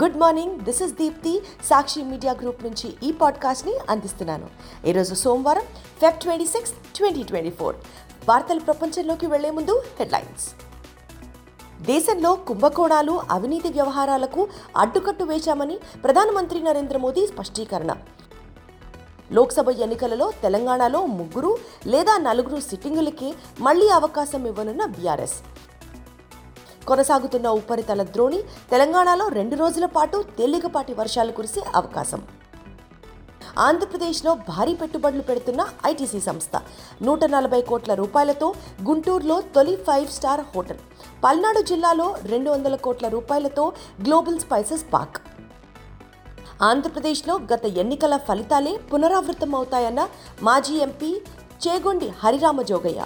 Good morning this is Deepti Sakshi media group నుంచి ఈ పాడ్కాస్ట్ని అందిస్తున్నాను. ఈరోజు సోమవారం Feb twenty six twenty twenty four వార్తల ప్రపంచంలోకి వెళ్ళే ముందు హెడ్లైన్స్. దేశంలో కుంభకోణాలు అవినీతి వ్యవహారాలకు అడ్డుకట్టు వేశామని ప్రధానమంత్రి నరేంద్ర మోదీ స్పష్టీకరణ. లోక్సభ ఎన్నికలలో తెలంగాణలో ముగ్గురు లేదా నలుగురు సిట్టింగులకి మళ్ళీ అవకాశం ఇవ్వనున్న బీఆర్ఎస్. కొనసాగుతున్న ఉపరితల ద్రోణి తెలంగాణలో రెండు రోజుల పాటు తేలికపాటి వర్షాలు కురిసే అవకాశం. ఆంధ్రప్రదేశ్లో భారీ పెట్టుబడులు పెడుతున్న ఐటీసీ సంస్థ. నూట నలభై కోట్ల రూపాయలతో గుంటూరులో తొలి ఫైవ్ స్టార్ హోటల్. పల్నాడు జిల్లాలో రెండు వందల కోట్ల రూపాయలతో గ్లోబల్ స్పైసెస్ పార్క్ ఆంధ్రప్రదేశ్లో గత ఎన్నికల ఫలితాలే పునరావృతం అవుతాయన్న మాజీ ఎంపీ చేగొండి హరిరామ జోగయ్య.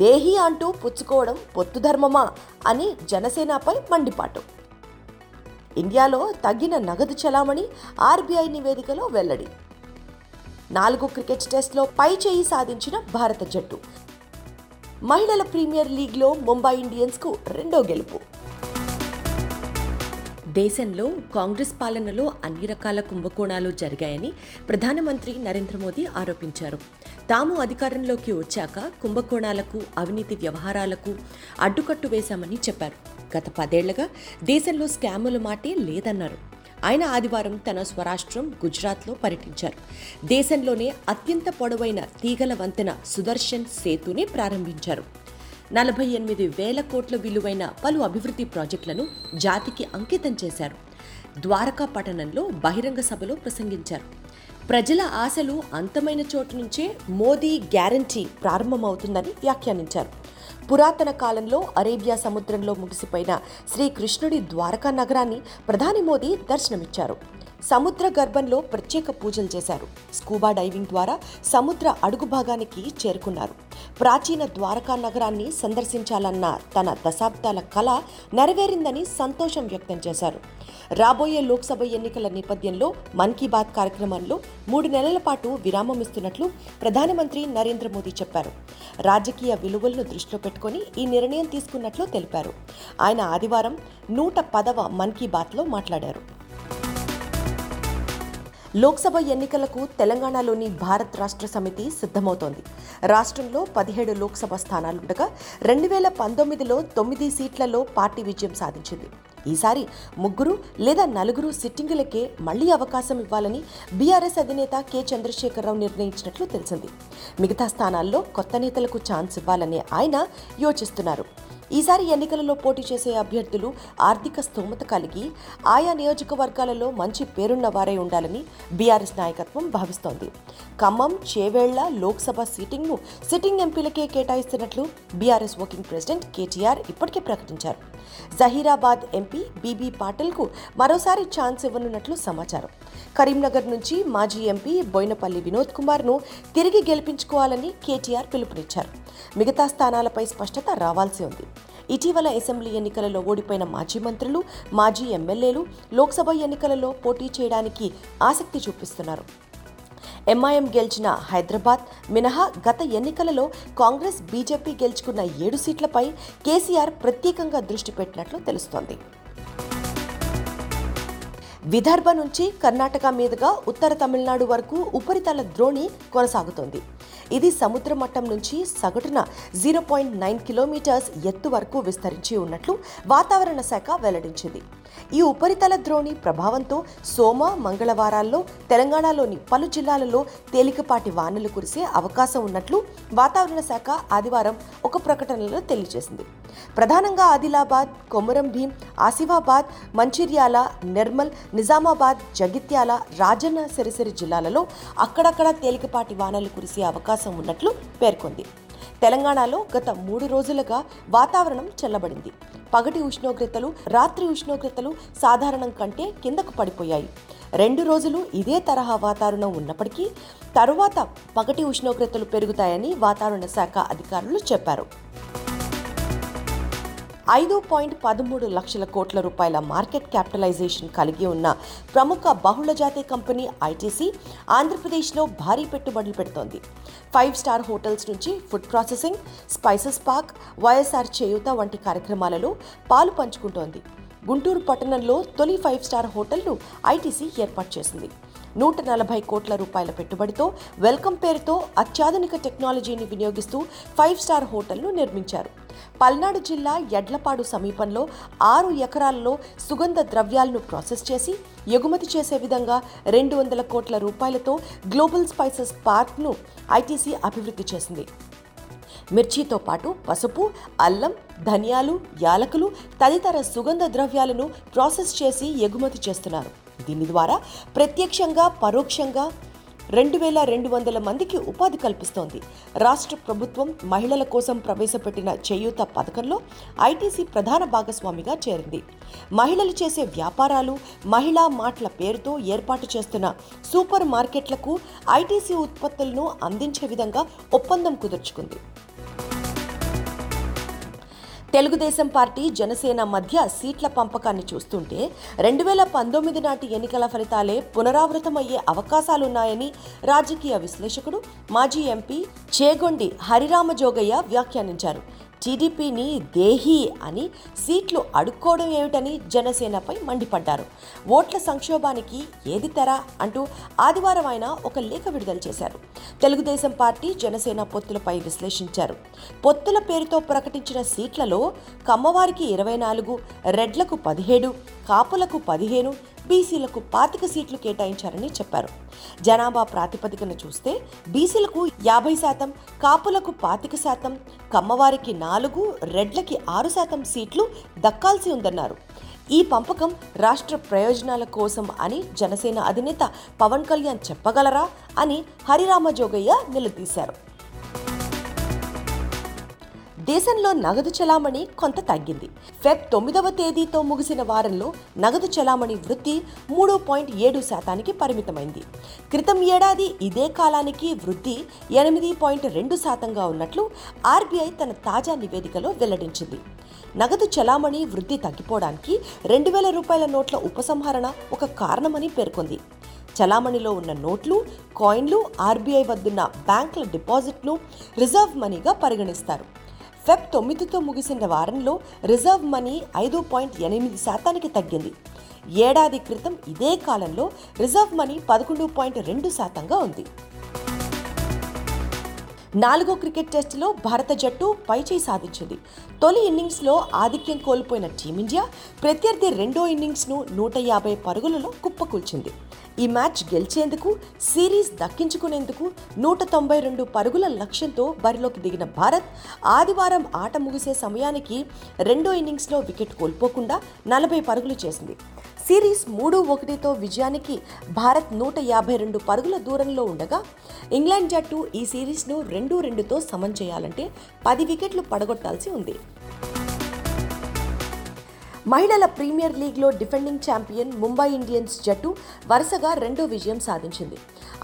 దేహి అంటూ పుచ్చుకోవడం పొత్తు ధర్మమా అని జనసేనపై మండిపాటు. ఇండియాలో తగ్గిన నగదు చలామణి ఆర్బీఐ నివేదికలో వెల్లడి. నాలుగు క్రికెట్ టెస్ట్లో పై చేయి సాధించిన భారత జట్టు. మహిళల ప్రీమియర్ లీగ్లో ముంబై ఇండియన్స్కు రెండో గెలుపు. దేశంలో కాంగ్రెస్ పాలనలో అన్ని రకాల కుంభకోణాలు జరిగాయని ప్రధానమంత్రి నరేంద్ర మోదీ ఆరోపించారు. తాము అధికారంలోకి వచ్చాక కుంభకోణాలకు అవినీతి వ్యవహారాలకు అడ్డుకట్టు వేశామని చెప్పారు. గత పదేళ్ళుగా దేశంలో స్కాముల మాటే లేదన్నారు. ఆయన ఆదివారం తన స్వరాష్ట్రం గుజరాత్లో పర్యటించారు. దేశంలోనే అత్యంత పొడవైన తీగల వంతెన సుదర్శన్ సేతుని ప్రారంభించారు. నలభై ఎనిమిది వేల కోట్ల విలువైన పలు అభివృద్ధి ప్రాజెక్టులను జాతికి అంకితం చేశారు. ద్వారకా పట్టణంలో బహిరంగ సభలో ప్రసంగించారు. ప్రజల ఆశలు అంతమైన చోటు నుంచే మోదీ గ్యారంటీ ప్రారంభమవుతుందని వ్యాఖ్యానించారు. పురాతన కాలంలో అరేబియా సముద్రంలో ముగిసిపోయిన శ్రీకృష్ణుడి ద్వారకా నగరాన్ని ప్రధాని మోదీ దర్శనమిచ్చారు. సముద్ర గర్భంలో ప్రత్యేక పూజలు చేశారు. స్కూబా డైవింగ్ ద్వారా సముద్ర అడుగు భాగానికి చేరుకున్నారు. ప్రాచీన ద్వారకా నగరాన్ని సందర్శించాలన్న తన దశాబ్దాల కళ నెరవేరిందని సంతోషం వ్యక్తం చేశారు. రాబోయే లోక్సభ ఎన్నికల నేపథ్యంలో మన్ కీ బాత్ కార్యక్రమంలో మూడు నెలల పాటు విరామం ఇస్తున్నట్లు ప్రధానమంత్రి నరేంద్ర మోదీ చెప్పారు. రాజకీయ విలువలను దృష్టిలో పెట్టుకుని ఈ నిర్ణయం తీసుకున్నట్లు తెలిపారు. ఆయన ఆదివారం నూట పదవ మన్ కీ బాత్లో మాట్లాడారు. లోక్సభ ఎన్నికలకు తెలంగాణలోని భారత్ రాష్ట్ర సమితి సిద్ధమవుతోంది. రాష్ట్రంలో పదిహేడు లోక్సభ స్థానాలుండగా రెండు వేల పంతొమ్మిదిలో తొమ్మిది సీట్లలో పార్టీ విజయం సాధించింది. ఈసారి ముగ్గురు లేదా నలుగురు సిట్టింగులకే మళ్ళీ అవకాశం ఇవ్వాలని బీఆర్ఎస్ అధినేత కె. చంద్రశేఖరరావు నిర్ణయించినట్లు తెలిసింది. మిగతా స్థానాల్లో కొత్త నేతలకు ఛాన్స్ ఇవ్వాలని ఆయన యోచిస్తున్నారు. ఈసారి ఎన్నికలలో పోటీ చేసే అభ్యర్థులు ఆర్థిక స్థోమత కలిగి ఆయా నియోజకవర్గాలలో మంచి పేరున్న వారై ఉండాలని బీఆర్ఎస్ నాయకత్వం భావిస్తోంది. ఖమ్మం చేవేళ్ళ లోక్సభ సీటింగ్ను సిట్టింగ్ ఎంపీలకే కేటాయిస్తున్నట్లు బీఆర్ఎస్ వర్కింగ్ ప్రెసిడెంట్ కేటీఆర్ ఇప్పటికే ప్రకటించారు. జహీరాబాద్ ఎంపీ బీబీ పాటిల్కు మరోసారి ఛాన్స్ ఇవ్వనున్నట్లు సమాచారం. కరీంనగర్ నుంచి మాజీ ఎంపీ బోయినపల్లి వినోద్ కుమార్ను తిరిగి గెలిపించుకోవాలని కేటీఆర్ పిలుపునిచ్చారు. మిగతా స్థానాలపై స్పష్టత రావాల్సి ఉంది. ఇటీవల అసెంబ్లీ ఎన్నికలలో ఓడిపోయిన మాజీ మంత్రులు మాజీ ఎమ్మెల్యేలు లోక్సభ ఎన్నికలలో పోటీ చేయడానికి ఆసక్తి చూపిస్తున్నారు. ఎంఐఎం గెలిచిన హైదరాబాద్ మినహా గత ఎన్నికలలో కాంగ్రెస్ బీజేపీ గెలుచుకున్న ఏడు సీట్లపై కేసీఆర్ ప్రత్యేకంగా దృష్టి పెట్టినట్లు తెలుస్తోంది. విదర్భ నుంచి కర్ణాటక మీదుగా ఉత్తర తమిళనాడు వరకు ఉపరితల ద్రోణి కొనసాగుతోంది. ఇది సముద్ర మట్టం నుంచి సగటున జీరో పాయింట్ నైన్ కిలోమీటర్స్ ఎత్తు వరకు విస్తరించి ఉన్నట్లు వాతావరణ శాఖ వెల్లడించింది. ఈ ఉపరితల ద్రోణి ప్రభావంతో సోమ మంగళవారాల్లో తెలంగాణలోని పలు జిల్లాలలో తేలికపాటి వానలు కురిసే అవకాశం ఉన్నట్లు వాతావరణ శాఖ ఆదివారం ఒక ప్రకటనలో తెలియజేసింది. ప్రధానంగా ఆదిలాబాద్ కొమరం భీం ఆసిఫాబాద్ మంచిర్యాల నిర్మల్ నిజామాబాద్ జగిత్యాల రాజన్న సిరిసిరి జిల్లాలలో అక్కడక్కడ తేలికపాటి వానలు కురిసే అవకాశం ఉన్నట్లు పేర్కొంది. తెలంగాణలో గత మూడు రోజులుగా వాతావరణం చల్లబడింది. పగటి ఉష్ణోగ్రతలు రాత్రి ఉష్ణోగ్రతలు సాధారణం కంటే కిందకు పడిపోయాయి. రెండు రోజులు ఇదే తరహా వాతావరణం ఉన్నప్పటికీ తరువాత పగటి ఉష్ణోగ్రతలు పెరుగుతాయని వాతావరణ శాఖ అధికారులు చెప్పారు. ఐదు పాయింట్ పదమూడు లక్షల కోట్ల రూపాయల మార్కెట్ క్యాపిటలైజేషన్ కలిగి ఉన్న ప్రముఖ బహుళజాతి కంపెనీ ఐటీసీ ఆంధ్రప్రదేశ్లో భారీ పెట్టుబడులు పెడుతోంది. ఫైవ్ స్టార్ హోటల్స్ నుంచి food processing spices park YSR Cheyutha వంటి కార్యక్రమాలలో పాలు పంచుకుంటోంది. గుంటూరు పట్టణంలో తొలి ఫైవ్ స్టార్ హోటల్ను ఐటీసీ ఏర్పాటు చేసింది. నూట నలభై కోట్ల రూపాయల పెట్టుబడితో వెల్కమ్ పేరుతో అత్యాధునిక టెక్నాలజీని వినియోగిస్తూ ఫైవ్ స్టార్ హోటల్ను నిర్మించారు. పల్నాడు జిల్లా ఎడ్లపాడు సమీపంలో ఆరు ఎకరాల్లో సుగంధ ద్రవ్యాలను ప్రాసెస్ చేసి ఎగుమతి చేసే విధంగా రెండు వందల కోట్ల రూపాయలతో గ్లోబల్ స్పైసెస్ పార్క్ను ఐటీసీ అభివృద్ధి చేసింది. మిర్చితో పాటు పసుపు అల్లం ధనియాలు యాలకులు తదితర సుగంధ ద్రవ్యాలను ప్రాసెస్ చేసి ఎగుమతి చేస్తున్నారు. దీని ద్వారా ప్రత్యక్షంగా పరోక్షంగా రెండు వేల రెండు వందల మందికి ఉపాధి కల్పిస్తోంది. రాష్ట్ర ప్రభుత్వం మహిళల కోసం ప్రవేశపెట్టిన చేయూత పథకంలో ఐటీసీ ప్రధాన భాగస్వామిగా చేరింది. మహిళలు చేసే వ్యాపారాలు మహిళా మాటల పేరుతో ఏర్పాటు చేస్తున్న సూపర్ మార్కెట్లకు ఐటీసీ ఉత్పత్తులను అందించే విధంగా ఒప్పందం కుదుర్చుకుంది. తెలుగుదేశం పార్టీ జనసేన మధ్య సీట్ల పంపకాన్ని చూస్తుంటే రెండు వేల పంతొమ్మిది నాటి ఎన్నికల ఫలితాలే పునరావృతమయ్యే అవకాశాలున్నాయని రాజకీయ విశ్లేషకుడు మాజీ ఎంపీ చేగొండి హరిరామ జోగయ్య వ్యాఖ్యానించారు. టీడీపీని దేహి అని సీట్లు అడుక్కోవడం ఏమిటని జనసేనపై మండిపడ్డారు. ఓట్ల సంక్షోభానికి ఏది తెర అంటూ ఆదివారం ఆయన ఒక లేఖ విడుదల చేశారు. తెలుగుదేశం పార్టీ జనసేన పొత్తులపై విశ్లేషించారు. పొత్తుల పేరుతో ప్రకటించిన సీట్లలో కమ్మవారికి ఇరవై నాలుగు రెడ్లకు పదిహేడు కాపులకు పదిహేను బీసీలకు పాతిక సీట్లు కేటాయించారని చెప్పారు. జనాభా ప్రాతిపదికన చూస్తే బీసీలకు యాభై శాతం కాపులకు పాతిక శాతం కమ్మవారికి నాలుగు రెడ్లకి ఆరు శాతం సీట్లు దక్కాల్సి ఉందన్నారు. ఈ పంపకం రాష్ట్ర ప్రయోజనాల కోసం అని జనసేన అధినేత పవన్ కళ్యాణ్ చెప్పగలరా అని హరిరామ జోగయ్య నిలదీశారు. దేశంలో నగదు చలామణి కొంత తగ్గింది. ఫెబ్ తొమ్మిదవ తేదీతో ముగిసిన వారంలో నగదు చలామణి వృద్ధి మూడు పాయింట్ ఏడు శాతానికి పరిమితమైంది. క్రితం ఏడాది ఇదే కాలానికి వృద్ధి ఎనిమిది పాయింట్ రెండు శాతంగా ఉన్నట్లు ఆర్బీఐ తన తాజా నివేదికలో వెల్లడించింది. నగదు చలామణి వృద్ధి తగ్గిపోవడానికి రెండు వేల రూపాయల నోట్ల ఉపసంహరణ ఒక కారణమని పేర్కొంది. చలామణిలో ఉన్న నోట్లు కాయిన్లు ఆర్బీఐ వద్దున్న బ్యాంకుల డిపాజిట్ను రిజర్వ్ మనీగా పరిగణిస్తారు. ఫెబ్ తొమ్మిదితో ముగిసిన వారంలో రిజర్వ్ మనీ ఐదు పాయింట్ ఎనిమిది శాతానికి తగ్గింది. ఏడాది క్రితం ఇదే కాలంలో రిజర్వ్ మనీ పదకొండు పాయింట్ రెండు శాతంగా ఉంది. నాలుగో క్రికెట్ టెస్టులో భారత జట్టు పైచేయి సాధించింది. తొలి ఇన్నింగ్స్లో ఆధిక్యం కోల్పోయిన టీమిండియా ప్రత్యర్థి రెండో ఇన్నింగ్స్ను నూట యాభై పరుగులలో కుప్పకూల్చింది. ఈ మ్యాచ్ గెలిచేందుకు సిరీస్ దక్కించుకునేందుకు నూట తొంభై రెండు పరుగుల లక్ష్యంతో బరిలోకి దిగిన భారత్ ఆదివారం ఆట ముగిసే సమయానికి రెండో ఇన్నింగ్స్లో వికెట్ కోల్పోకుండా నలభై పరుగులు చేసింది. సిరీస్ మూడు ఒకటితో విజయానికి భారత్ నూట యాభై రెండు పరుగుల దూరంలో ఉండగా ఇంగ్లాండ్ జట్టు ఈ సిరీస్ను రెండు రెండుతో సమం చేయాలంటే పది వికెట్లు పడగొట్టాల్సి ఉంది. మహిళల ప్రీమియర్ లీగ్లో డిఫెండింగ్ ఛాంపియన్ ముంబై ఇండియన్స్ జట్టు వరుసగా రెండో విజయం సాధించింది.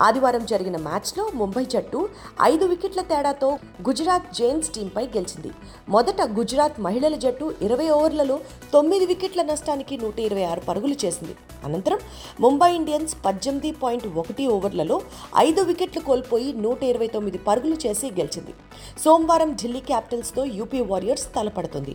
ఆదివారం జరిగిన మ్యాచ్లో ముంబై జట్టు ఐదు వికెట్ల తేడాతో గుజరాత్ జైన్స్ టీంపై గెలిచింది. మొదట గుజరాత్ మహిళల జట్టు ఇరవై ఓవర్లలో తొమ్మిది వికెట్ల నష్టానికి నూట ఇరవై ఆరు పరుగులు చేసింది. అనంతరం ముంబై ఇండియన్స్ పద్దెనిమిది పాయింట్ ఒకటి ఓవర్లలో ఐదు వికెట్లు కోల్పోయి నూట ఇరవై తొమ్మిది పరుగులు చేసి గెలిచింది. సోమవారం ఢిల్లీ క్యాపిటల్స్తో యూపీ వారియర్స్ తలపడుతుంది.